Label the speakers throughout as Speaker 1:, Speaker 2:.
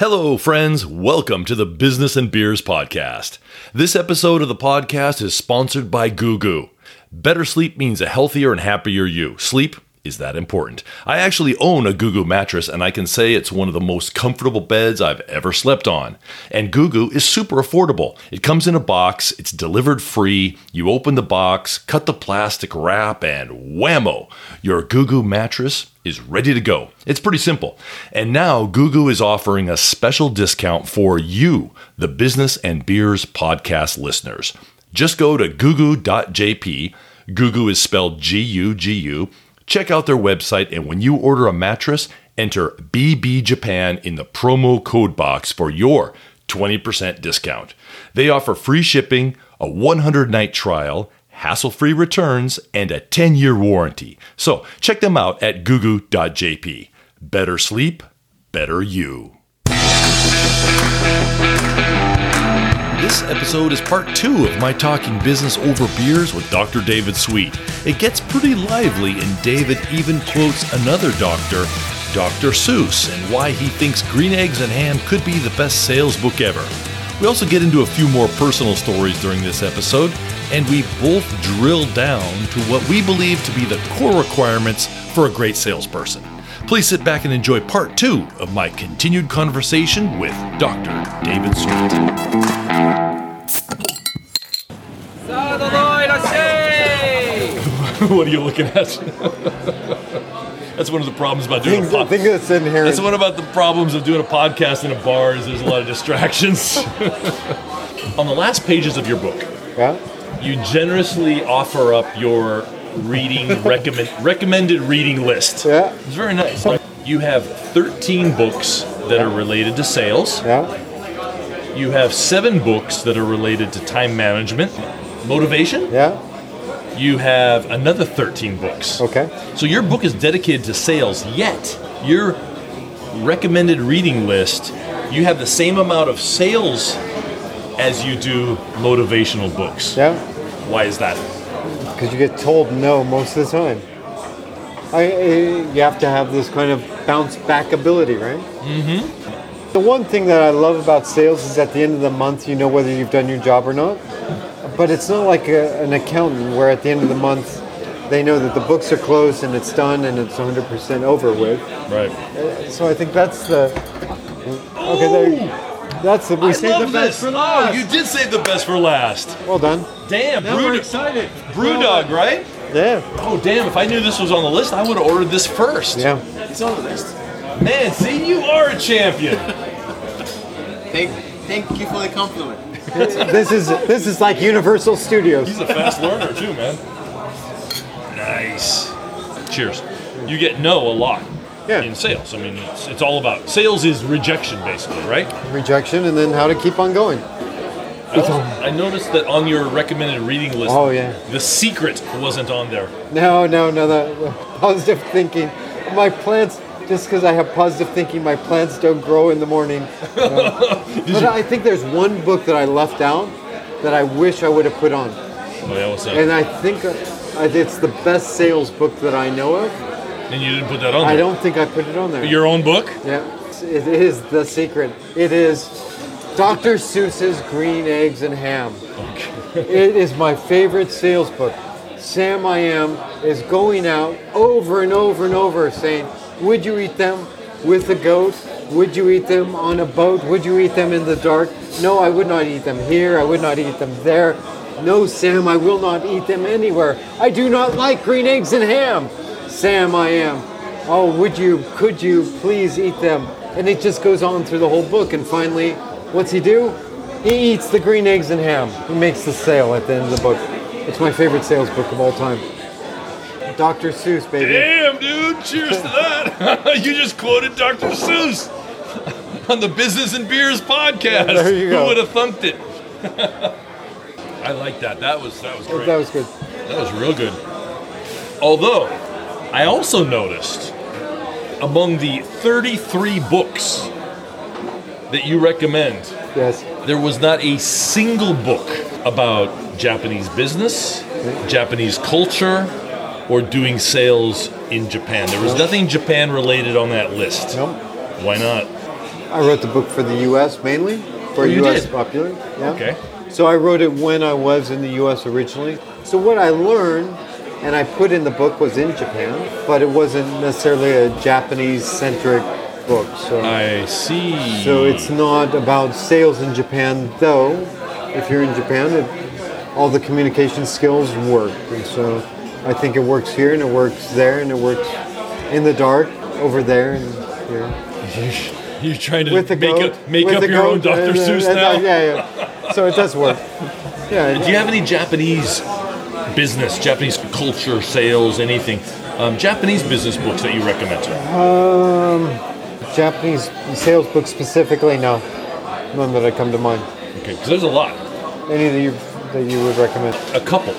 Speaker 1: Hello, friends. Welcome to the Business and Beers Podcast. This episode of the podcast is sponsored by Goo Goo. Better sleep means a healthier and happier you. Sleep is that important. I actually own a Goo mattress, and I can say it's one of the most comfortable beds I've ever slept on. And Goo is super affordable. It comes in a box, it's delivered free. You open the box, cut the plastic wrap, and whammo! Your Goo mattress is ready to go. It's pretty simple. And now Goo is offering a special discount for you, the Business and Beers podcast listeners. Just go to. Goo Goo is spelled G U G U Check out their website, and when you order a mattress, enter BB Japan in the promo code box for your 20% discount. They offer free shipping, a 100 night trial, hassle free returns, and a 10 year warranty. So check them out at googoo.jp. Better sleep, better you. Episode is part two of my talking business over beers with Dr. David Sweet. It gets pretty lively, and David even quotes another doctor, Dr. Seuss, and why he thinks Green Eggs and Ham could be the best sales book ever. We also get into a few more personal stories during this episode, and we both drill down to what we believe to be the core requirements for a great salesperson. Please sit back and enjoy part two of my continued conversation with Dr. David Sweet. what are you looking at? That's one of the problems about doing
Speaker 2: Things,
Speaker 1: a
Speaker 2: I
Speaker 1: podcast.
Speaker 2: think it's inherent.
Speaker 1: That's one about the problems of doing a podcast in a bar is there's a lot of distractions. On the last pages of your book,
Speaker 2: yeah.
Speaker 1: you generously offer up your reading recommend, recommended reading list.
Speaker 2: Yeah.
Speaker 1: It's very nice. You have 13 books that are related to sales.
Speaker 2: Yeah.
Speaker 1: You have seven books that are related to time management, motivation.
Speaker 2: Yeah.
Speaker 1: You have another 13 books.
Speaker 2: Okay.
Speaker 1: So your book is dedicated to sales, yet your recommended reading list, you have the same amount of sales as you do motivational books.
Speaker 2: Yeah.
Speaker 1: Why is that?
Speaker 2: Because you get told no most of the time. I, I, you have to have this kind of bounce back ability, right? Mm-hmm. The one thing that I love about sales is at the end of the month, you know whether you've done your job or not. But it's not like a, an accountant where at the end of the month, they know that the books are closed and it's done and it's 100% over with.
Speaker 1: Right.
Speaker 2: Uh, so I think that's the. Okay, there. you- That's the. We
Speaker 1: I
Speaker 2: saved
Speaker 1: love
Speaker 2: the best
Speaker 1: this.
Speaker 2: for
Speaker 1: Oh,
Speaker 2: last.
Speaker 1: you did save the best for last.
Speaker 2: Well done.
Speaker 1: Damn,
Speaker 2: Now we're
Speaker 1: Brew,
Speaker 2: excited.
Speaker 1: Brewdog, right?
Speaker 2: Yeah.
Speaker 1: Oh, damn, if I knew this was on the list, I would have ordered this first.
Speaker 2: Yeah.
Speaker 3: It's on the list.
Speaker 1: Man, see, you are a champion.
Speaker 3: Thank, thank you for the compliment.
Speaker 2: This is this is like Universal Studios.
Speaker 1: He's a fast learner, too, man. Nice. Cheers. You get no a lot
Speaker 2: Yeah.
Speaker 1: in sales. I mean, it's, it's all about sales is rejection, basically, right?
Speaker 2: Rejection and then how to keep on going.
Speaker 1: I, also- I noticed that on your recommended reading list,
Speaker 2: Oh, yeah.
Speaker 1: the secret wasn't on there.
Speaker 2: No, no, no. The positive thinking. My plants. Just because I have positive thinking, my plants don't grow in the morning. No. but I think there's one book that I left out that I wish I would have put on,
Speaker 1: Oh, yeah, what's that?
Speaker 2: and I think uh, it's the best sales book that I know of.
Speaker 1: And you didn't put that on
Speaker 2: I don't think I put it on there.
Speaker 1: Your own book?
Speaker 2: Yeah, it is the secret. It is Dr. Seuss's Green Eggs and Ham. Okay. It is my favorite sales book. Sam I Am is going out over and over and over saying, Would you eat them with a goat? Would you eat them on a boat? Would you eat them in the dark? No, I would not eat them here. I would not eat them there. No, Sam, I will not eat them anywhere. I do not like green eggs and ham. Sam I Am. Oh, would you, could you please eat them? And it just goes on through the whole book. And finally, what's he do? He eats the green eggs and ham. He makes the sale at the end of the book. It's my favorite sales book of all time. Dr. Seuss, baby.
Speaker 1: Damn, dude. Cheers to that. you just quoted Dr. Seuss on the Business and Beers podcast.
Speaker 2: There you go.
Speaker 1: Who would have thunked it? I like that. That was that was great.
Speaker 2: That was good.
Speaker 1: That was real good. Although, I also noticed among the 33 books that you recommend,
Speaker 2: Yes.
Speaker 1: there was not a single book about Japanese business, Japanese culture, or doing sales in Japan. There was nothing Japan related on that list.
Speaker 2: Nope.
Speaker 1: Why not?
Speaker 2: I wrote the book for the U.S. mainly for
Speaker 1: Oh,
Speaker 2: U.S.
Speaker 1: did?
Speaker 2: popular. Yeah.
Speaker 1: Okay.
Speaker 2: So I wrote it when I was in the U.S. originally. So what I learned and I put in the book was in Japan, but it wasn't necessarily a Japanese-centric book. So.
Speaker 1: I see.
Speaker 2: So it's not about sales in Japan, though. If you're in Japan, it, all the communication skills work, and so I think it works here and it works there and it works in the dark over there and here.
Speaker 1: You're trying to make,
Speaker 2: goat,
Speaker 1: up, make up your own Dr.
Speaker 2: and,
Speaker 1: Seuss
Speaker 2: and,
Speaker 1: now.
Speaker 2: uh, yeah, yeah. So it does work. Yeah.
Speaker 1: Do you have any Japanese business, Japanese culture, sales, anything? Um, Japanese business books that you recommend? To?
Speaker 2: Um, Japanese sales books specifically? No, none that I come to mind.
Speaker 1: Okay, because there's a lot.
Speaker 2: Any that you that you would recommend?
Speaker 1: A couple,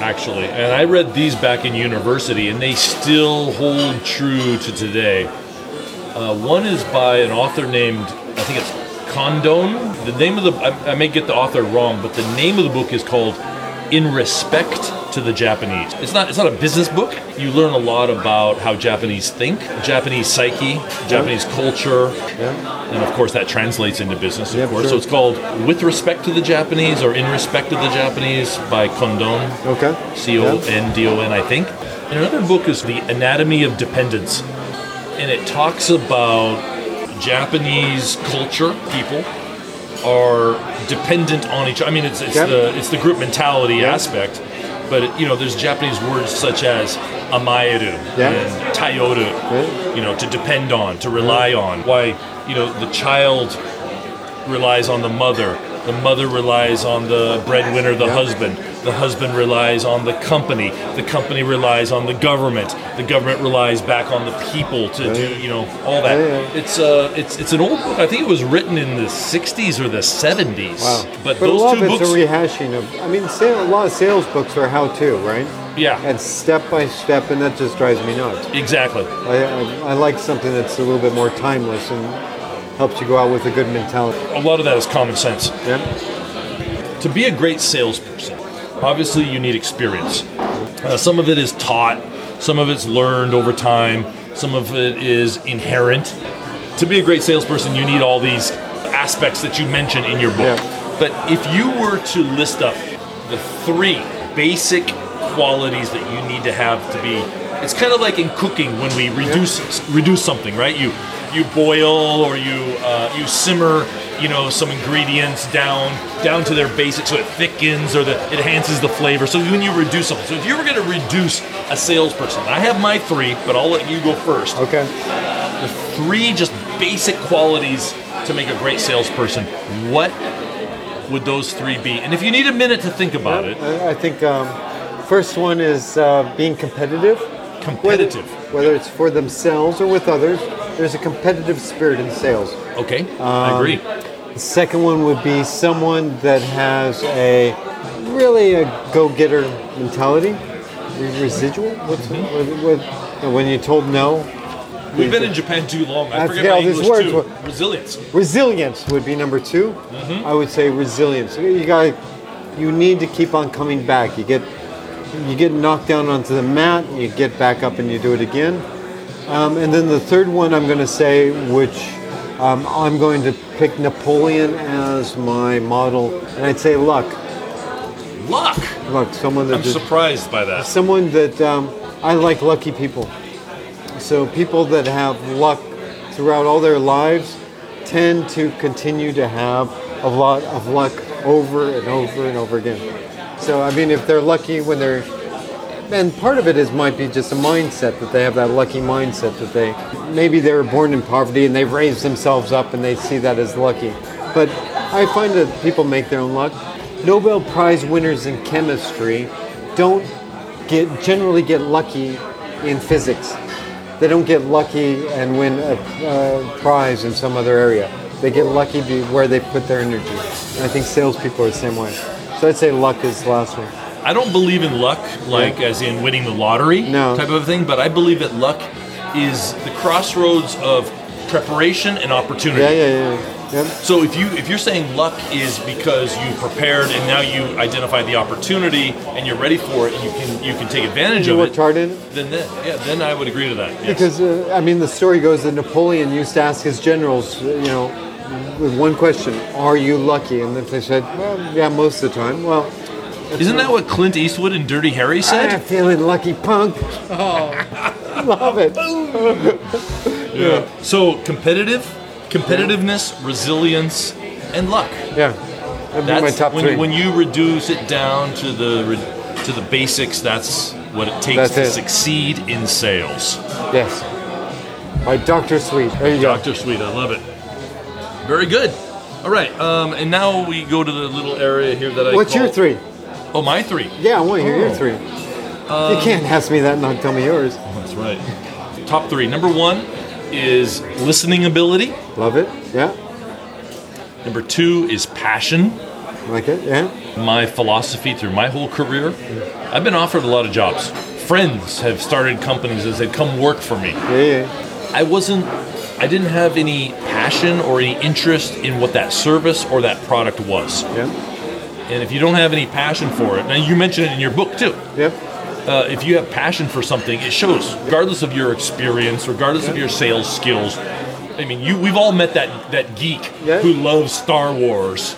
Speaker 1: actually. And I read these back in university, and they still hold true to today. Uh, one is by an author named, I think it's Condon. The name of the, I, I may get the author wrong, but the name of the book is called In Respect to the Japanese. It's not, it's not a business book. You learn a lot about how Japanese think, Japanese psyche, Japanese culture,
Speaker 2: Yeah.
Speaker 1: and of course that translates into business, of
Speaker 2: Yep,
Speaker 1: course.
Speaker 2: sure.
Speaker 1: So it's called With Respect to the Japanese or In Respect to the Japanese by Condon.
Speaker 2: Okay.
Speaker 1: C O N D O N, I think. And another book is The Anatomy of Dependence. And it talks about Japanese culture, people are dependent on each other. I mean, it's, it's,
Speaker 2: Yep.
Speaker 1: the, it's the group mentality aspect. But, it, you know, there's Japanese words such as amaeru
Speaker 2: Yeah.
Speaker 1: and tayoru,
Speaker 2: Yeah.
Speaker 1: you know, to depend on, to rely on. Why, you know, the child relies on the mother. The mother relies on the breadwinner, the husband. The husband relies on the company. The company relies on the government. The government relies back on the people to do, you know, all that.
Speaker 2: Yeah, yeah.
Speaker 1: It's uh, it's it's an old book. I think it was written in the '60s or the '70s.
Speaker 2: Wow.
Speaker 1: But,
Speaker 2: a
Speaker 1: those
Speaker 2: lot
Speaker 1: two
Speaker 2: of it's
Speaker 1: books,
Speaker 2: a rehashing of. I mean, sale, a lot of sales books are how-to, right?
Speaker 1: yeah,
Speaker 2: And step by step, and that just drives me nuts.
Speaker 1: exactly.
Speaker 2: I, I, I like something that's a little bit more timeless and helps you go out with a good mentality.
Speaker 1: A lot of that is common sense.
Speaker 2: Yeah.
Speaker 1: to be a great salesperson, obviously you need experience. Uh, some of it is taught, some of it's learned over time, some of it is inherent. To be a great salesperson, you need all these aspects that you mention in your book.
Speaker 2: Yeah.
Speaker 1: But if you were to list up the three basic qualities that you need to have to be, it's kind of like in cooking when we reduce reduce something, right? You you boil or you uh, you simmer, you know, some ingredients down down to their basics so it thickens or that it enhances the flavor. So when you reduce something, so if you were going to reduce a salesperson, I have my three, but I'll let you go first
Speaker 2: Okay.
Speaker 1: the three just basic qualities to make a great salesperson, what would those three be? And if you need a minute to think about it,
Speaker 2: I, I think um, first one is uh, being competitive.
Speaker 1: competitive.
Speaker 2: Whether, whether it's for themselves or with others, there's a competitive spirit in sales.
Speaker 1: Okay, I agree.
Speaker 2: The second one would be someone that has a really a go-getter mentality. Residual? What's
Speaker 1: Mm-hmm.
Speaker 2: with, with, when you're told no?
Speaker 1: We've been in Japan too long. I
Speaker 2: I
Speaker 1: forget
Speaker 2: forget all these words.
Speaker 1: too. Resilience.
Speaker 2: Resilience would be number 2
Speaker 1: Mm-hmm.
Speaker 2: I would say resilience. You got, you need to keep on coming back. You get, you get knocked down onto the mat. You get back up and you do it again. Um, and then the third one I'm going to say, which um, I'm going to pick Napoleon as my model, and I'd say luck.
Speaker 1: Luck.
Speaker 2: Luck. Someone that
Speaker 1: I'm
Speaker 2: did-
Speaker 1: surprised by that.
Speaker 2: someone that um, I like lucky people. So people that have luck throughout all their lives tend to continue to have a lot of luck over and over and over again. So I mean, if they're lucky when they're, and part of it is might be just a mindset that they have that lucky mindset that they maybe they were born in poverty and they've raised themselves up and they see that as lucky. But I find that people make their own luck. Nobel Prize winners in chemistry don't get generally get lucky in physics. They don't get lucky and win a, prize in some other area. They get lucky where they put their energy. And I think salespeople are the same way. So I'd say luck is the last one.
Speaker 1: I don't believe in luck, like as in winning the lottery
Speaker 2: No.
Speaker 1: type of thing, but I believe that luck is the crossroads of preparation and opportunity.
Speaker 2: Yeah, yeah, yeah.
Speaker 1: So if you if you're saying luck is because you prepared and now you identify the opportunity and you're ready for it and you can you can take advantage
Speaker 2: You
Speaker 1: of
Speaker 2: worked
Speaker 1: it,
Speaker 2: hard in it?
Speaker 1: then then yeah, then I would agree to that. Yes.
Speaker 2: Because uh, I mean, the story goes that Napoleon used to ask his generals, uh, you know, with one question: "Are you lucky?" And if they said, "Well, yeah, most of the time." Well,
Speaker 1: Isn't that what Clint Eastwood and Dirty Harry said?
Speaker 2: I'm
Speaker 1: said?
Speaker 2: feeling lucky, punk. Oh, I love it.
Speaker 1: Yeah. So competitive, competitiveness, resilience, and luck.
Speaker 2: Yeah, that'd be my top
Speaker 1: when
Speaker 2: three.
Speaker 1: you, when you reduce it down to the to the basics. That's what it takes
Speaker 2: That's
Speaker 1: to
Speaker 2: it.
Speaker 1: succeed in sales.
Speaker 2: yes, by Doctor Sweet. There you go.
Speaker 1: Doctor Sweet, I love it. Very good. All right, um, and now we go to the little area here that I.
Speaker 2: What's your three?
Speaker 1: Oh, my three.
Speaker 2: Yeah, I want to hear your
Speaker 1: Oh.
Speaker 2: three. you um, can't ask me that and not tell me yours.
Speaker 1: Oh, that's right. Top three. Number one is listening ability.
Speaker 2: Love it. Yeah,
Speaker 1: Number two is passion.
Speaker 2: like it. Yeah.
Speaker 1: My philosophy through my whole career. I've been offered a lot of jobs. Friends have started companies as they've come work for me.
Speaker 2: Yeah, yeah.
Speaker 1: I wasn't. I didn't have any passion or any interest in what that service or that product was.
Speaker 2: Yeah.
Speaker 1: And if you don't have any passion for it, now you mentioned it in your book too.
Speaker 2: Yep.
Speaker 1: uh, if you have passion for something, it shows, regardless of your experience, regardless of your sales skills. I mean, you we've all met that that geek
Speaker 2: Yeah.
Speaker 1: who loves Star Wars.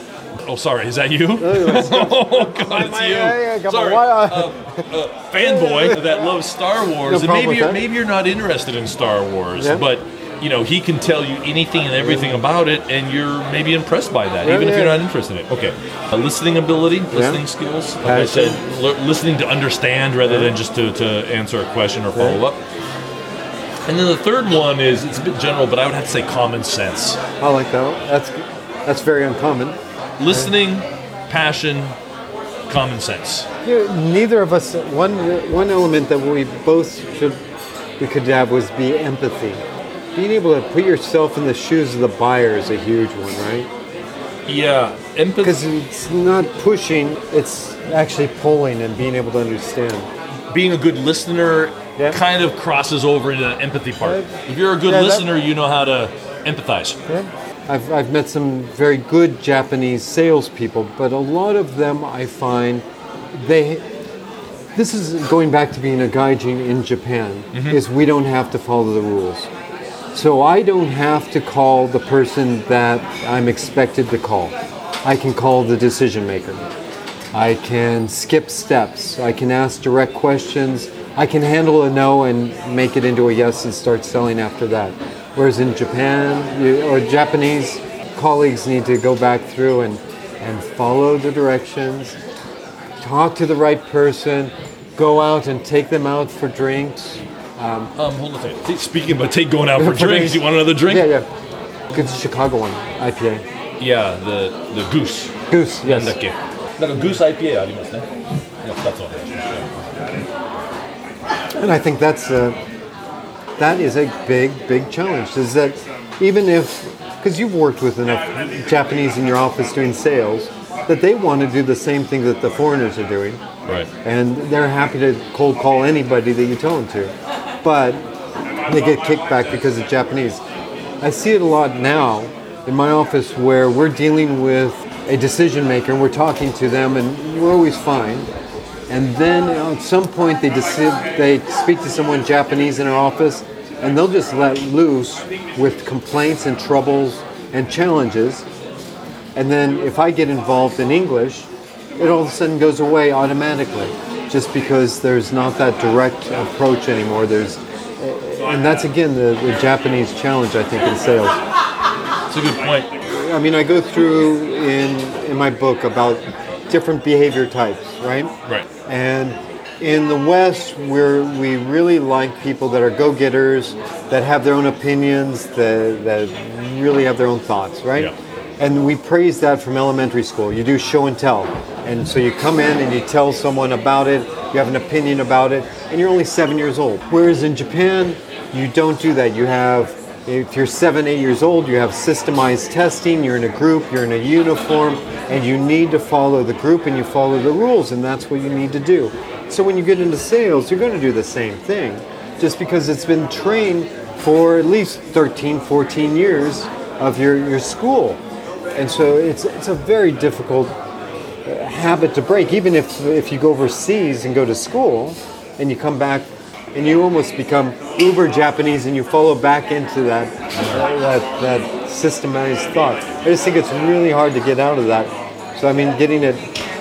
Speaker 1: Oh, sorry, is that you? oh God, it's you.
Speaker 2: yeah, yeah,
Speaker 1: sorry, uh, uh, fanboy that loves Star Wars, and
Speaker 2: problem
Speaker 1: maybe you're, maybe you're not interested in Star Wars,
Speaker 2: Yeah.
Speaker 1: but you know he can tell you anything and everything about it, and you're maybe impressed by that,
Speaker 2: Yeah,
Speaker 1: even if you're not interested in it. Okay, uh, listening ability, listening skills. Like I said, l- listening to understand rather than just to, to answer a question or follow up. And then the third one is it's a bit general, but I would have to say common sense.
Speaker 2: I like that. One. That's that's very uncommon.
Speaker 1: Listening, passion, common sense.
Speaker 2: Know, neither of us. One one element that we both should we could have was be empathy. Being able to put yourself in the shoes of the buyer is a huge one, right?
Speaker 1: Yeah,
Speaker 2: Because
Speaker 1: empathy.
Speaker 2: it's not pushing; it's actually pulling and being able to understand.
Speaker 1: Being a good listener
Speaker 2: Yeah.
Speaker 1: kind of crosses over into the empathy part. If you're a good
Speaker 2: Yeah, that-
Speaker 1: listener, you know how to empathize.
Speaker 2: Yeah. I've, I've met some very good Japanese salespeople, but a lot of them I find they. This is going back to being a gaijin in Japan. Mm-hmm. Is we don't have to follow the rules, so I don't have to call the person that I'm expected to call. I can call the decision maker. I can skip steps. I can ask direct questions. I can handle a no and make it into a yes and start selling after that. Whereas in Japan you, or Japanese colleagues need to go back through and, and follow the directions, talk to the right person, go out and take them out for drinks.
Speaker 1: Um, hold on a second. Speaking about take going out for
Speaker 2: For
Speaker 1: drinks,
Speaker 2: drinks.
Speaker 1: you want another drink?
Speaker 2: Yeah, yeah. Good Chicago one, IPA.
Speaker 1: Yeah, the the goose.
Speaker 2: Goose,
Speaker 1: なん
Speaker 2: yes.
Speaker 1: だっけなんかグース IPA ありますね。いや二つお願いします
Speaker 2: And I think that's a, that is a big, big challenge. Is that even if, because you've worked with enough Japanese in your office doing sales, that they want to do the same thing that the foreigners are doing,
Speaker 1: Right.
Speaker 2: and they're happy to cold call anybody that you tell them to, but they get kickback because of Japanese. I see it a lot now in my office where we're dealing with a decision maker and we're talking to them and we're always fine. And then at some point they deci- they speak to someone Japanese in our office and they'll just let loose with complaints and troubles and challenges. And then if I get involved in English, it all of a sudden goes away automatically just because there's not that direct approach anymore. There's and that's again the, the Japanese challenge I think in sales.
Speaker 1: It's a good point.
Speaker 2: I mean, I go through in in my book about different behavior types, right?
Speaker 1: Right.
Speaker 2: And in the West, where we really like people that are go-getters, that have their own opinions, that, that really have their own thoughts, right?
Speaker 1: Yeah.
Speaker 2: And we praise that from elementary school. You do show and tell. And so you come in and you tell someone about it, you have an opinion about it, and you're only seven years old. Whereas in Japan, you don't do that. You have, if you're seven, eight years old, you have systemized testing, you're in a group, you're in a uniform, and you need to follow the group and you follow the rules, and that's what you need to do. So when you get into sales, you're going to do the same thing. Just because it's been trained for at least 13, 14 years of your, your school. And so it's, it's a very difficult habit to break, even if, if you go overseas and go to school and you come back and you almost become uber Japanese and you follow back into that, that, that systemized thought. I just think it's really hard to get out of that. So, I mean, getting it,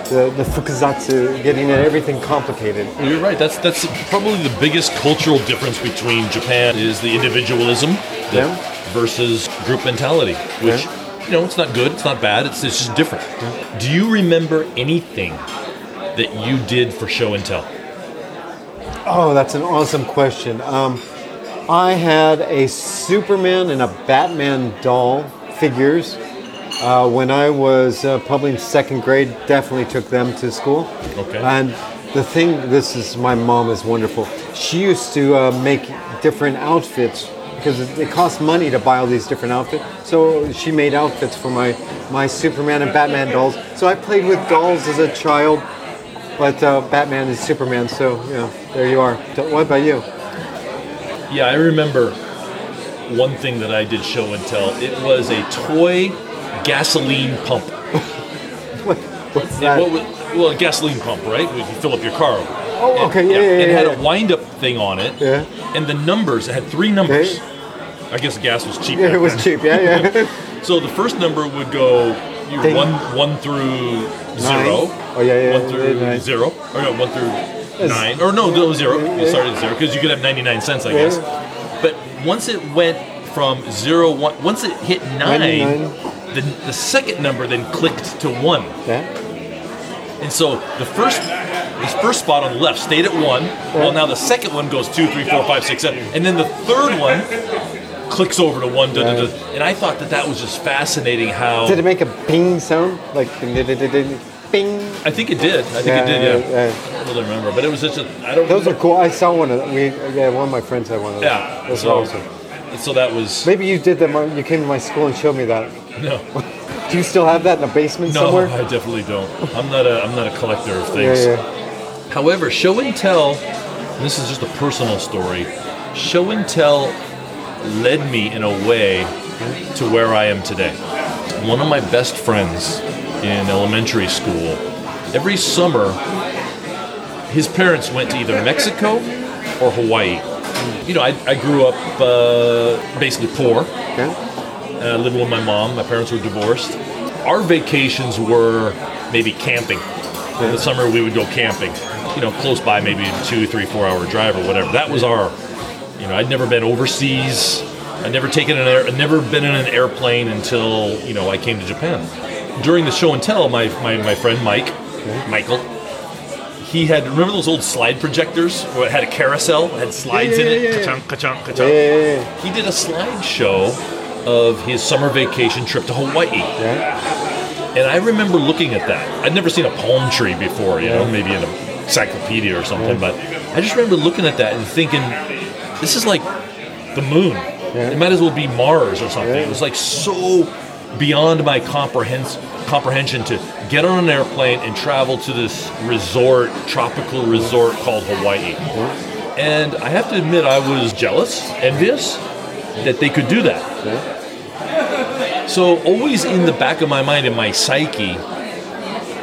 Speaker 2: the, the fukuzatsu, getting it, everything complicated.
Speaker 1: You're right. That's that's probably the biggest cultural difference between Japan is the individualism
Speaker 2: Yeah.
Speaker 1: versus group mentality, which
Speaker 2: Yeah.
Speaker 1: You know it's not good, it's not bad, it's, it's just different. Do you remember anything that you did for show and tell?
Speaker 2: Oh, that's an awesome question. Um, I had a Superman and a Batman doll figures. Uh, when I was uh, probably in second grade, definitely took them to school.
Speaker 1: Okay.
Speaker 2: And the thing, this is my mom is wonderful. She used to uh, make different outfits because it, it costs money to buy all these different outfits. So she made outfits for my my Superman and Batman dolls. So I played with dolls as a child. But uh, Batman is Superman, so yeah, there you are. What about you?
Speaker 1: Yeah, I remember one thing that I did show and tell. It was a toy gasoline pump.
Speaker 2: What, what's that?
Speaker 1: what was- well, a gasoline pump, right? You fill up your car.
Speaker 2: Oh, okay, yeah, yeah, yeah.
Speaker 1: It had a wind-up thing on it.
Speaker 2: Yeah.
Speaker 1: And the numbers, it had three numbers.
Speaker 2: Okay.
Speaker 1: I guess the gas was cheap.
Speaker 2: Yeah, it was cheap. Yeah, yeah.
Speaker 1: So the first number would go
Speaker 2: Ding.
Speaker 1: one one through zero.
Speaker 2: Oh, yeah, yeah,
Speaker 1: One through
Speaker 2: yeah, nine.
Speaker 1: zero. Or no, one through nine. Or no, no zero. You started at zero because you could have ninety nine cents, I guess. But once it went from zero one, once it hit nine,
Speaker 2: 99.
Speaker 1: the the second number then clicked to one.
Speaker 2: yeah.
Speaker 1: And so the first this first spot on the left stayed at one. Well, now the second one goes two, three, four, five, six, seven, and then the third one clicks over to one. Da, da, da. And I thought that that was just fascinating. How
Speaker 2: Did it make a ping sound? Like ding, ding, ding, ding, bing.
Speaker 1: I think it did. I think it did. Yeah. I don't really remember, but it was just a, I don't.
Speaker 2: Those are cool. I saw one of them. We, yeah, one of my friends had one of those.
Speaker 1: Yeah.
Speaker 2: Those
Speaker 1: so,
Speaker 2: are awesome.
Speaker 1: so that was
Speaker 2: Maybe you did that. You came to my school and showed me that.
Speaker 1: no,
Speaker 2: Do you still have that in a basement
Speaker 1: no.
Speaker 2: somewhere?
Speaker 1: No, I definitely don't. I'm not a I'm not a collector of things.
Speaker 2: Yeah, yeah.
Speaker 1: However, show and tell, and this is just a personal story, show and tell led me in a way to where I am today. One of my best friends in elementary school, every summer, his parents went to either Mexico or Hawaii. You know, I, I grew up uh, basically poor.
Speaker 2: Okay.
Speaker 1: Uh, living with my mom. My parents were divorced. Our vacations were maybe camping. In the summer, we would go camping. You know, close by, maybe a two, three, four hour drive or whatever. That was our. You know, I'd never been overseas. I'd never taken an air. I'd never been in an airplane until you know I came to Japan. During the show and tell, my my, my friend Mike, Michael, he had remember those old slide projectors where it had a carousel, it had slides
Speaker 2: Yeah,
Speaker 1: in it.
Speaker 2: yeah, yeah.
Speaker 1: Ka-chunk, ka-chunk, ka-chunk.
Speaker 2: Yeah, yeah, yeah.
Speaker 1: He did a slideshow of his summer vacation trip to Hawaii.
Speaker 2: yeah.
Speaker 1: And I remember looking at that. I'd never seen a palm tree before, you know, maybe in an encyclopedia or something, but I just remember looking at that and thinking, this is like the moon. It might as well be Mars or something. It was like so beyond my comprehens- comprehension to get on an airplane and travel to this resort, tropical resort called Hawaii. And I have to admit, I was jealous, envious that they could do that. So, always in the back of my mind, in my psyche,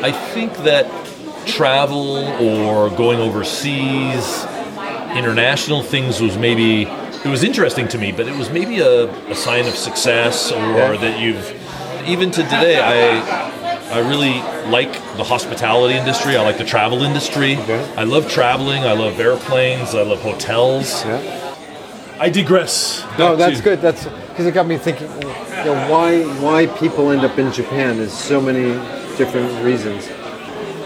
Speaker 1: I think that travel or going overseas, international things was maybe, it was interesting to me, but it was maybe a, a sign of success or
Speaker 2: Yeah.
Speaker 1: that you've, even to today, I. I really like the hospitality industry. I like the travel industry.
Speaker 2: Okay.
Speaker 1: I love traveling. I love airplanes. I love hotels.
Speaker 2: yeah.
Speaker 1: I digress.
Speaker 2: No, that's
Speaker 1: to-
Speaker 2: good. That's because it got me thinking. You know, why why people end up in Japan is so many different reasons.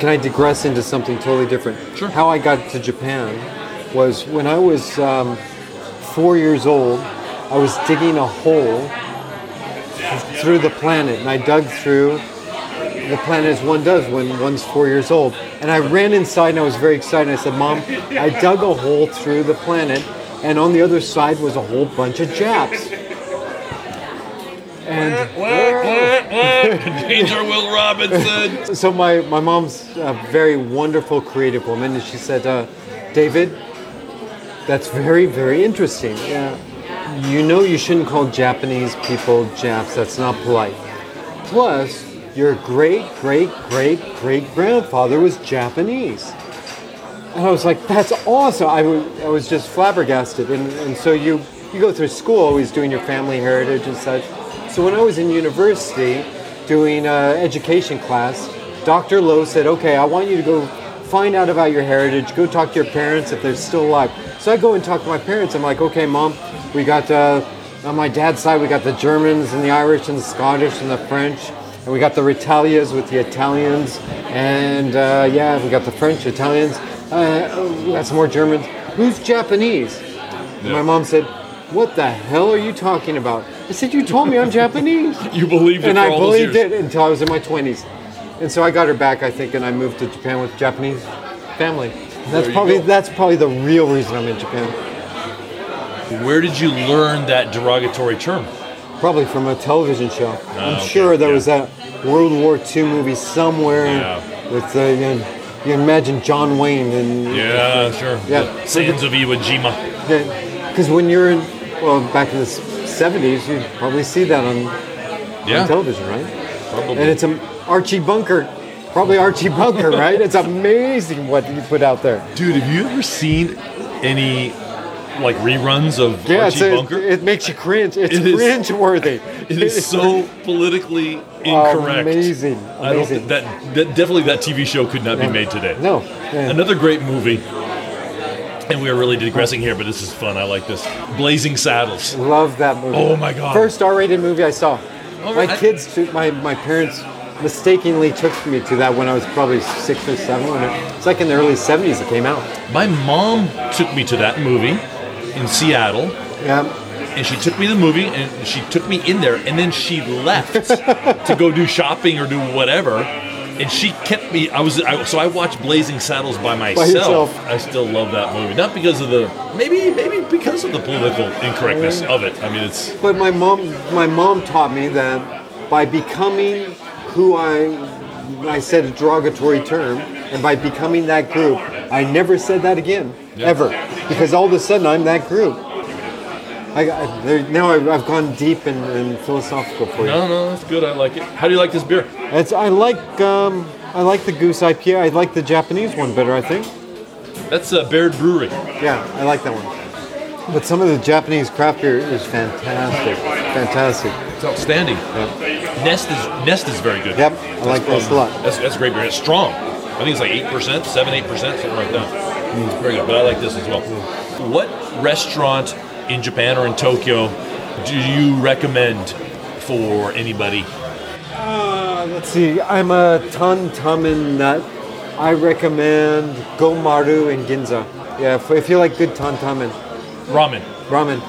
Speaker 2: Can I digress into something totally different?
Speaker 1: Sure.
Speaker 2: How I got to Japan was when I was um, four years old. I was digging a hole through the planet, and I dug through the planet as one does when one's four years old. And I ran inside, and I was very excited. I said, "Mom, I dug a hole through the planet." And on the other side was a whole bunch of Japs. And
Speaker 1: Danger Will Robinson.
Speaker 2: so my, my mom's a very wonderful creative woman and she said uh, david that's very very interesting yeah you know you shouldn't call Japanese people Japs. That's not polite. Plus, your great great great great grandfather was Japanese. And I was like, that's awesome. I I was just flabbergasted. And, and so you, you go through school always doing your family heritage and such. So when I was in university doing uh, education class, Dr. Lowe said, okay, I want you to go find out about your heritage. Go talk to your parents if they're still alive. So I go and talk to my parents. I'm like, okay, mom, we got, uh, on my dad's side, we got the Germans and the Irish and the Scottish and the French. And we got the Ritalias with the Italians. And uh, yeah, we got the French, Italians. Uh, we got some more Germans. Who's Japanese? And My mom said, What the hell are you talking about? I said, You told me I'm Japanese.
Speaker 1: You believed it
Speaker 2: and I believed it until I was in my 20s. And so I got her back, I think, and I moved to Japan with Japanese family. That's probably
Speaker 1: go.
Speaker 2: that's probably the real reason I'm in Japan.
Speaker 1: Where did you learn that derogatory term?
Speaker 2: Probably from a television show. I'm
Speaker 1: okay,
Speaker 2: sure there
Speaker 1: yeah.
Speaker 2: was that World War II movie somewhere
Speaker 1: Yeah.
Speaker 2: with uh, you, know, you imagine John Wayne and
Speaker 1: Yeah, sure.
Speaker 2: Yeah.
Speaker 1: The Sands of Iwo Jima.
Speaker 2: because when you're in well back in the 70s you'd probably see that on,
Speaker 1: Yeah,
Speaker 2: on television right
Speaker 1: probably.
Speaker 2: and it's a Archie Bunker probably Archie Bunker right it's amazing what you put out there
Speaker 1: Dude, have you ever seen any like reruns of
Speaker 2: yeah
Speaker 1: Archie
Speaker 2: a-
Speaker 1: Bunker?
Speaker 2: it makes you cringe it's
Speaker 1: It
Speaker 2: cringe worthy
Speaker 1: it is so politically incorrect.
Speaker 2: amazing,
Speaker 1: I don't
Speaker 2: amazing.
Speaker 1: that, that definitely that TV show could not be made today.
Speaker 2: no yeah.
Speaker 1: Another great movie. And we are really digressing here, but this is fun. I like this. Blazing Saddles.
Speaker 2: love that movie
Speaker 1: Oh my God.
Speaker 2: first R-rated movie I saw
Speaker 1: Oh,
Speaker 2: my
Speaker 1: I-
Speaker 2: kids took- my my parents mistakenly took me to that when I was probably six or seven when it, it's like in the early 70s it came out
Speaker 1: My mom took me to that movie in Seattle.
Speaker 2: yeah
Speaker 1: and she took me to the movie and she took me in there and then she left to go do shopping or do whatever and she kept me i was I, so i watched blazing saddles by myself
Speaker 2: yourself.
Speaker 1: i still love that movie not because of the maybe maybe because of the political incorrectness of it i mean it's
Speaker 2: But my mom, my mom taught me that by becoming who I, I said a derogatory term, and by becoming that group, I never said that again,
Speaker 1: Yeah.
Speaker 2: ever, because all of a sudden I'm that group. I, I there, now I've, I've gone deep and, and philosophical for you.
Speaker 1: no no that's good i like it how do you like this beer
Speaker 2: It's, I like um, I like the Goose IPA. I like the Japanese one better. I think.
Speaker 1: that's uh, baird brewery
Speaker 2: Yeah, I like that one. But some of the Japanese craft beer is fantastic, fantastic.
Speaker 1: it's outstanding nest is nest is very good
Speaker 2: Yep, I like
Speaker 1: That's,
Speaker 2: Nest a lot.
Speaker 1: that's, that's great beer it's strong i think it's like 8% 7 8% something like that
Speaker 2: Mm.
Speaker 1: very good but i like this as well what restaurant in japan or in tokyo do you recommend for anybody
Speaker 2: Uh, let's see. I'm a ton tamen nut. I recommend Gomaru in Ginza. Yeah, if, if you like good ton tamen
Speaker 1: ramen
Speaker 2: ramen.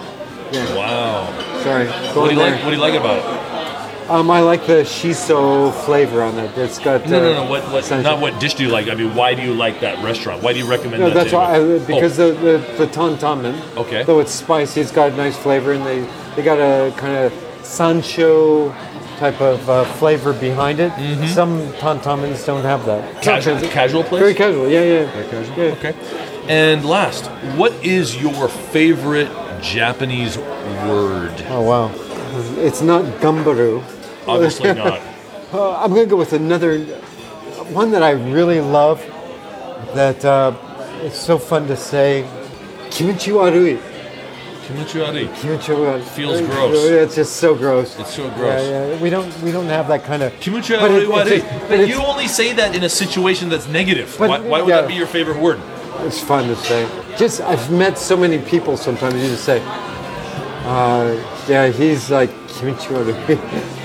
Speaker 2: Yeah,
Speaker 1: wow
Speaker 2: sorry.
Speaker 1: what do like what do you like about it
Speaker 2: Um, I like the shiso flavor on it. It's got
Speaker 1: no
Speaker 2: uh,
Speaker 1: no no what, what not what dish do you like i mean why do you like that restaurant why do you recommend
Speaker 2: No,
Speaker 1: that
Speaker 2: that's why I, because
Speaker 1: Oh,
Speaker 2: the, the the ton tamen.
Speaker 1: Okay.
Speaker 2: Though it's spicy, it's got a nice flavor, and they they got a kind of sansho type of uh, flavor behind it. Some ton tamens don't have that.
Speaker 1: Casual, casual place
Speaker 2: Very casual. Yeah, yeah. Very casual. Yeah.
Speaker 1: Okay. And last, what is your favorite Japanese word?
Speaker 2: Oh wow. It's not gambaru.
Speaker 1: Obviously not.
Speaker 2: Uh, I'm gonna go with another one that I really love. That uh, it's so fun to say. Kimochi warui.
Speaker 1: Kimochi
Speaker 2: Kimochi warui.
Speaker 1: Feels gross.
Speaker 2: It's just so gross.
Speaker 1: It's so gross.
Speaker 2: Yeah, yeah. We don't we don't have that kind of.
Speaker 1: Kimochi
Speaker 2: But it- it's just-
Speaker 1: But
Speaker 2: but
Speaker 1: you only say that in a situation that's negative.
Speaker 2: But-
Speaker 1: why, why would
Speaker 2: yeah.
Speaker 1: that be your favorite word?
Speaker 2: It's fun to say. Just I've met so many people. Sometimes you just say, uh, "Yeah, he's like kimochi warui."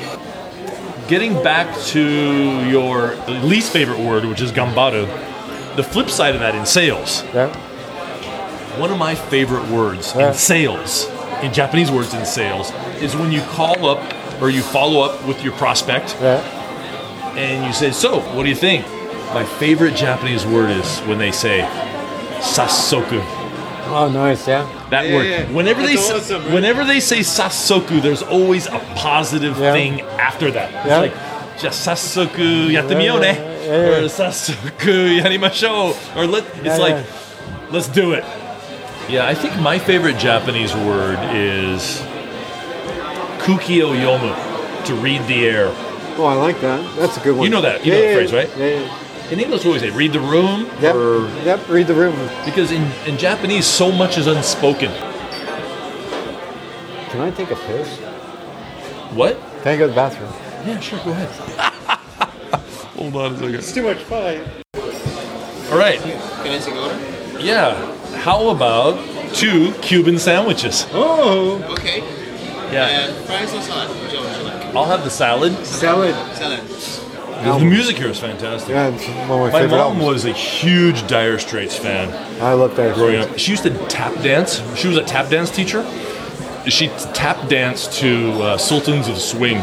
Speaker 1: Getting back to your least favorite word, which is gambaru, the flip side of that in sales,
Speaker 2: yeah.
Speaker 1: one of my favorite words
Speaker 2: Yeah.
Speaker 1: in sales, in Japanese words in sales, is when you call up or you follow up with your prospect
Speaker 2: Yeah.
Speaker 1: and you say, "So, what do you think?" My favorite Japanese word is when they say "sasoku."
Speaker 2: Oh, nice. Yeah.
Speaker 1: That
Speaker 3: Yeah,
Speaker 1: word.
Speaker 3: yeah.
Speaker 1: Whenever they
Speaker 3: That's
Speaker 1: say,
Speaker 3: awesome, right?
Speaker 1: whenever they say "sasoku," there's always a positive
Speaker 2: Yeah.
Speaker 1: thing after that. It's
Speaker 2: Yeah.
Speaker 1: like just "sasoku yattemiyo ne,"
Speaker 2: Yeah, yeah, yeah.
Speaker 1: or "sasoku yarimashou," or let. It's
Speaker 2: Yeah,
Speaker 1: like,
Speaker 2: yeah.
Speaker 1: let's do it. Yeah, I think my favorite Japanese word is kukio yomu, to read the air.
Speaker 2: Oh, I like that. That's a good one.
Speaker 1: You know that. You know the phrase, right?
Speaker 2: Yeah, yeah.
Speaker 1: In English, what do we say? Read the room?
Speaker 2: Yep.
Speaker 1: Or,
Speaker 2: Yep. Read the room.
Speaker 1: because in, in Japanese, so much is unspoken.
Speaker 2: Can I take a piss?
Speaker 1: What?
Speaker 2: Can I go to the bathroom?
Speaker 1: Yeah, sure, go ahead. Hold on a second.
Speaker 2: It's too much fun.
Speaker 1: All right.
Speaker 3: Can I take order?
Speaker 1: Yeah. How about two Cuban sandwiches?
Speaker 2: Oh,
Speaker 3: Okay.
Speaker 1: Yeah.
Speaker 3: And fries or salad? Which one would you like?
Speaker 1: I'll have the salad.
Speaker 2: salad.
Speaker 3: Salad.
Speaker 1: The, the music here is fantastic.
Speaker 2: Yeah, it's one of my,
Speaker 1: My
Speaker 2: favorite
Speaker 1: mom
Speaker 2: albums.
Speaker 1: was a huge Dire Straits fan
Speaker 2: I love that.
Speaker 1: growing up. She used to tap dance. She was a tap dance teacher. She tap danced to uh, Sultans of Swing.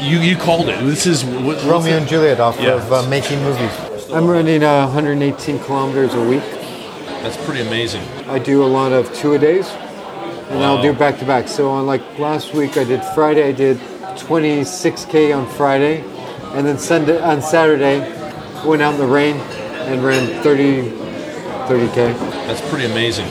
Speaker 1: You you called it. This is what,
Speaker 2: Romeo
Speaker 1: it?
Speaker 2: and Juliet off
Speaker 1: Yeah.
Speaker 2: of uh, making movies. I'm running uh, 118 kilometers a week.
Speaker 1: That's pretty amazing.
Speaker 2: I do a lot of two a days, and I'll do back to back. So on like last week, I did Friday. I did 26k on Friday, and then Sunday on Saturday, went out in the rain and ran 30 30k.
Speaker 1: That's pretty amazing.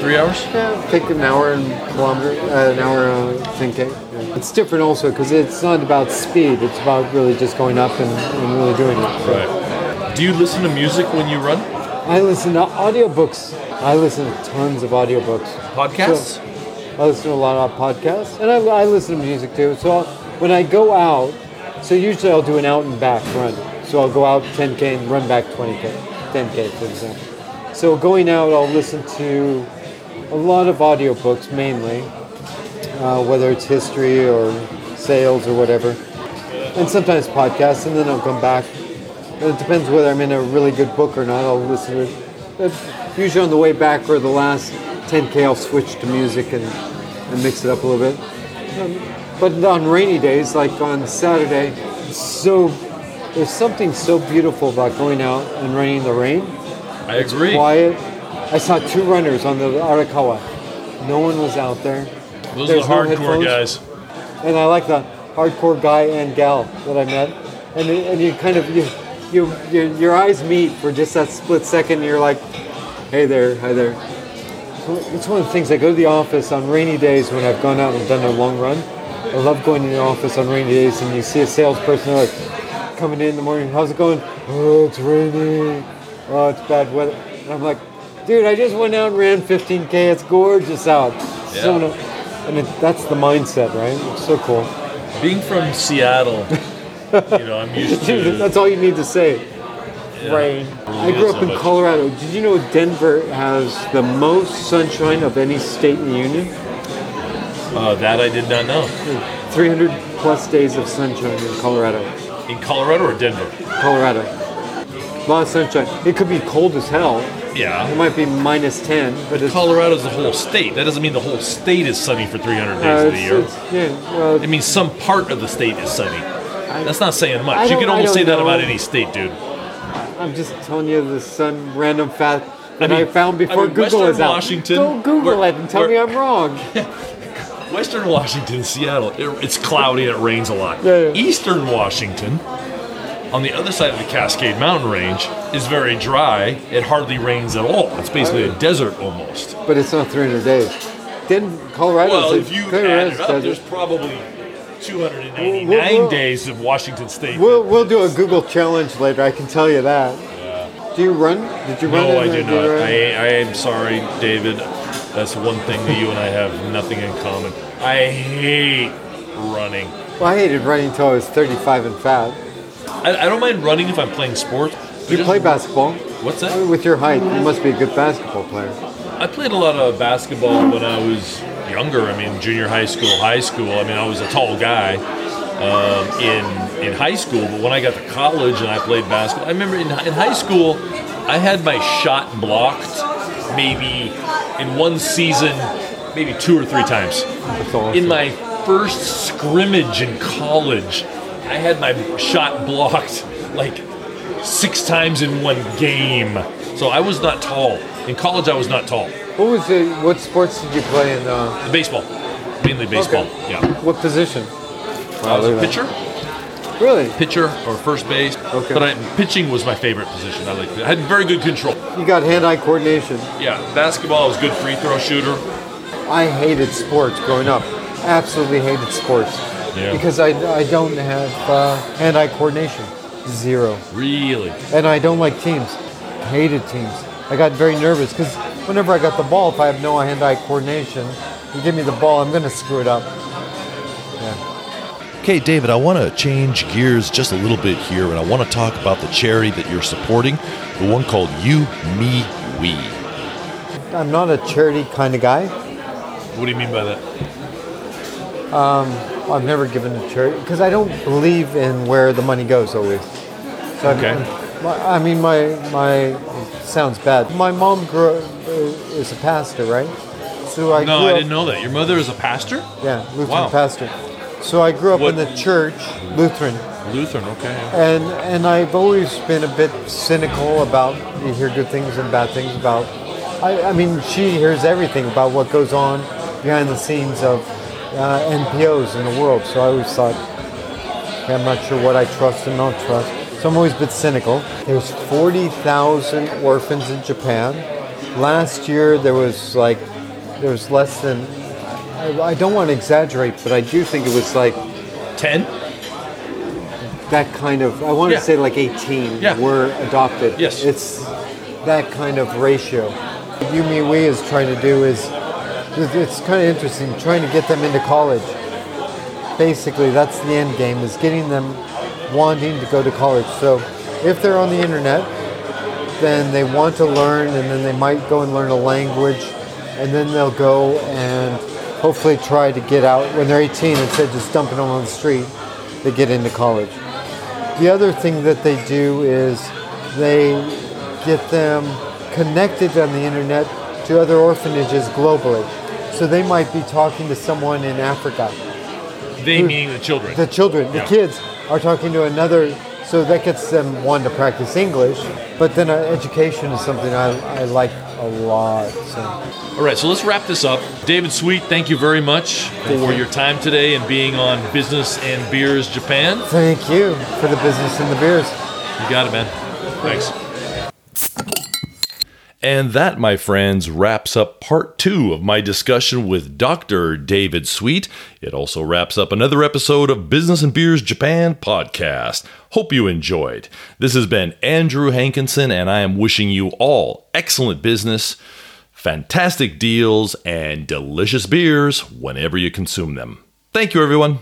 Speaker 1: Three hours?
Speaker 2: Yeah, take an hour and kilometer, uh, an hour uh, 10k. Yeah. It's different also because it's not about speed. It's about really just going up and, and really doing it. So
Speaker 1: Right. Do you listen to music when you run?
Speaker 2: I listen to audiobooks. I listen to tons of audiobooks.
Speaker 1: Podcasts?
Speaker 2: I listen to a lot of podcasts, and I, I listen to music too. So when I go out, so usually I'll do an out and back run. So I'll go out 10k and run back 20k, 10k for example. So going out, I'll listen to a lot of audiobooks mainly, uh, whether it's history or sales or whatever, and sometimes podcasts, and then I'll come back. It depends whether I'm in a really good book or not. I'll listen to it. Usually on the way back or the last 10k, I'll switch to music and, and mix it up a little bit. Um, but on rainy days, like on Saturday, so there's something so beautiful about going out and running in the rain.
Speaker 1: I agree.
Speaker 2: Quiet. I saw two runners on the Arakawa. No one was out there.
Speaker 1: Those
Speaker 2: There's
Speaker 1: are the hardcore guys.
Speaker 2: and I like the hardcore guy and gal that I met, and and you kind of you you your, your eyes meet for just that split second. And you're like, hey there, hi there. It's one of the things. I go to the office on rainy days when I've gone out and done a long run. I love going to the office on rainy days, and you see a salesperson like coming in in the morning. How's it going? Oh, it's raining. Oh, it's bad weather. And I'm like, dude, I just went out and ran 15k. It's gorgeous out.
Speaker 1: Yeah.
Speaker 2: it, that's the mindset, right? It's so cool.
Speaker 1: Being from Seattle, you know, I'm used to.
Speaker 2: that's all you need to say.
Speaker 1: yeah,
Speaker 2: Rain. I grew up
Speaker 1: so
Speaker 2: in. Colorado. Did you know Denver has the most sunshine of any state in the union?
Speaker 1: Uh, that I did not know.
Speaker 2: 300 plus days of sunshine in Colorado.
Speaker 1: In Colorado or Denver?
Speaker 2: Colorado. A lot of sunshine. It could be cold as hell.
Speaker 1: Yeah.
Speaker 2: It might be minus 10, but it's,
Speaker 1: Colorado's the whole state. That doesn't mean the whole state is sunny for 300 days
Speaker 2: uh,
Speaker 1: of the year.
Speaker 2: yeah, well,
Speaker 1: It means some part of the state is sunny. That's not saying much. You can almost say that
Speaker 2: know.
Speaker 1: about any state, dude.
Speaker 2: I'm just telling you the sun random fact that I,
Speaker 1: mean-
Speaker 2: found
Speaker 1: I
Speaker 2: before
Speaker 1: mean,
Speaker 2: Google
Speaker 1: Western
Speaker 2: is out.
Speaker 1: Washington,
Speaker 2: Go Google
Speaker 1: where-
Speaker 2: it and tell
Speaker 1: where-
Speaker 2: me I'm wrong.
Speaker 1: Western Washington, Seattle, it, it's cloudy and it rains a lot.
Speaker 2: Yeah, yeah.
Speaker 1: Eastern Washington, on the other side of the Cascade Mountain Range, is very dry. It hardly rains at all. It's basically a desert almost.
Speaker 2: But it's not 300 days. Then Colorado.
Speaker 1: Well, if you add it up,
Speaker 2: desert.
Speaker 1: there's probably 299
Speaker 2: We'll- we'll-
Speaker 1: days of Washington State.
Speaker 2: We'll, we'll do a Google challenge later. I can tell you that. Do you run? Did you run?
Speaker 1: no, I do not. I, I am sorry, David. That's one thing that you and I have nothing in common. I hate running.
Speaker 2: well, I hated running until I was 35 and fat.
Speaker 1: I, I don't mind running if I'm playing sports.
Speaker 2: You play basketball?
Speaker 1: What's that?
Speaker 2: with your height, you must be a good basketball player.
Speaker 1: I played a lot of basketball when I was younger. I mean, junior high school, high school. I mean, I was a tall guy um, in in high school. But when I got to college and I played basketball, I remember in, in high school, I had my shot blocked maybe in one season, maybe two or three times.
Speaker 2: That's awesome.
Speaker 1: In my first scrimmage in college, I had my shot blocked like six times in one game. So I was not tall. In college, I was not tall.
Speaker 2: what was it? What sports did you play in? Uh,
Speaker 1: Baseball, mainly baseball.
Speaker 2: Okay.
Speaker 1: Yeah.
Speaker 2: what position?
Speaker 1: I was a
Speaker 2: at that. Really?
Speaker 1: pitcher or first base.
Speaker 2: Okay.
Speaker 1: But I, pitching was my favorite position. I liked it. I had very good control.
Speaker 2: You got hand-eye coordination.
Speaker 1: Yeah, basketball I was a good free throw shooter.
Speaker 2: I hated sports growing up. Absolutely hated sports.
Speaker 1: Yeah.
Speaker 2: Because I, I don't have uh, hand-eye coordination. Zero.
Speaker 1: Really?
Speaker 2: And I don't like teams. Hated teams. I got very nervous because whenever I got the ball, if I have no hand-eye coordination, you give me the ball, I'm going to screw it up. Yeah.
Speaker 4: Okay, David, I want to change gears just a little bit here, and I want to talk about the charity that you're supporting, the one called You, Me, We.
Speaker 2: I'm not a charity kind of guy.
Speaker 1: What do you mean by that?
Speaker 2: I've never given to charity because I don't believe in where the money goes always. So I'm-
Speaker 1: Okay.
Speaker 2: I'm- I mean, my my it sounds bad. My mom grew uh, is a pastor, right? So I
Speaker 1: No,
Speaker 2: grew
Speaker 1: I
Speaker 2: up,
Speaker 1: didn't know that. Your mother is a pastor?
Speaker 2: Yeah, Lutheran
Speaker 1: Wow.
Speaker 2: pastor. So I grew up
Speaker 1: What-
Speaker 2: in the church, Lutheran,
Speaker 1: Lutheran, okay.
Speaker 2: and and I've always been a bit cynical about you hear good things and bad things about. I, I mean, she hears everything about what goes on behind the scenes of uh, NPOs in the world. So I always thought, okay, I'm not sure what I trust and not trust. So I'm always a bit cynical. There's 40,000 orphans in Japan. Last year there was like there was less than. I, I don't want to exaggerate, but I do think it was like
Speaker 1: 10?
Speaker 2: that kind of I want
Speaker 1: Yeah.
Speaker 2: to say like 18
Speaker 1: Yeah.
Speaker 2: were adopted.
Speaker 1: Yes.
Speaker 2: It's that kind of ratio. What you Yumi Wee is trying to do is it's kind of interesting trying to get them into college. Basically, that's the end game is getting them wanting to go to college. So, if they're on the internet, then they want to learn and then they might go and learn a language and then they'll go and hopefully try to get out when they're 18 instead of just dumping them on the street they get into college the other thing that they do is they get them connected on the internet to other orphanages globally so they might be talking to someone in africa
Speaker 1: They meaning the children.
Speaker 2: the children, the
Speaker 1: Yeah.
Speaker 2: kids are talking to another, so that gets them one to practice English. But then uh, education is something I, I like a lot. So
Speaker 1: All right, so let's wrap this up. David Sweet, thank you very much for
Speaker 2: you.
Speaker 1: your time today and being on Business and Beers Japan.
Speaker 2: thank you for the business and the beers.
Speaker 1: You got it, man. Thanks. And that, my friends, wraps up part two of my discussion with Dr. David Sweet. It also wraps up another episode of Business and Beers Japan podcast. Hope you enjoyed. This has been Andrew Hankinson, and I am wishing you all excellent business, fantastic deals, and delicious beers whenever you consume them. Thank you, everyone.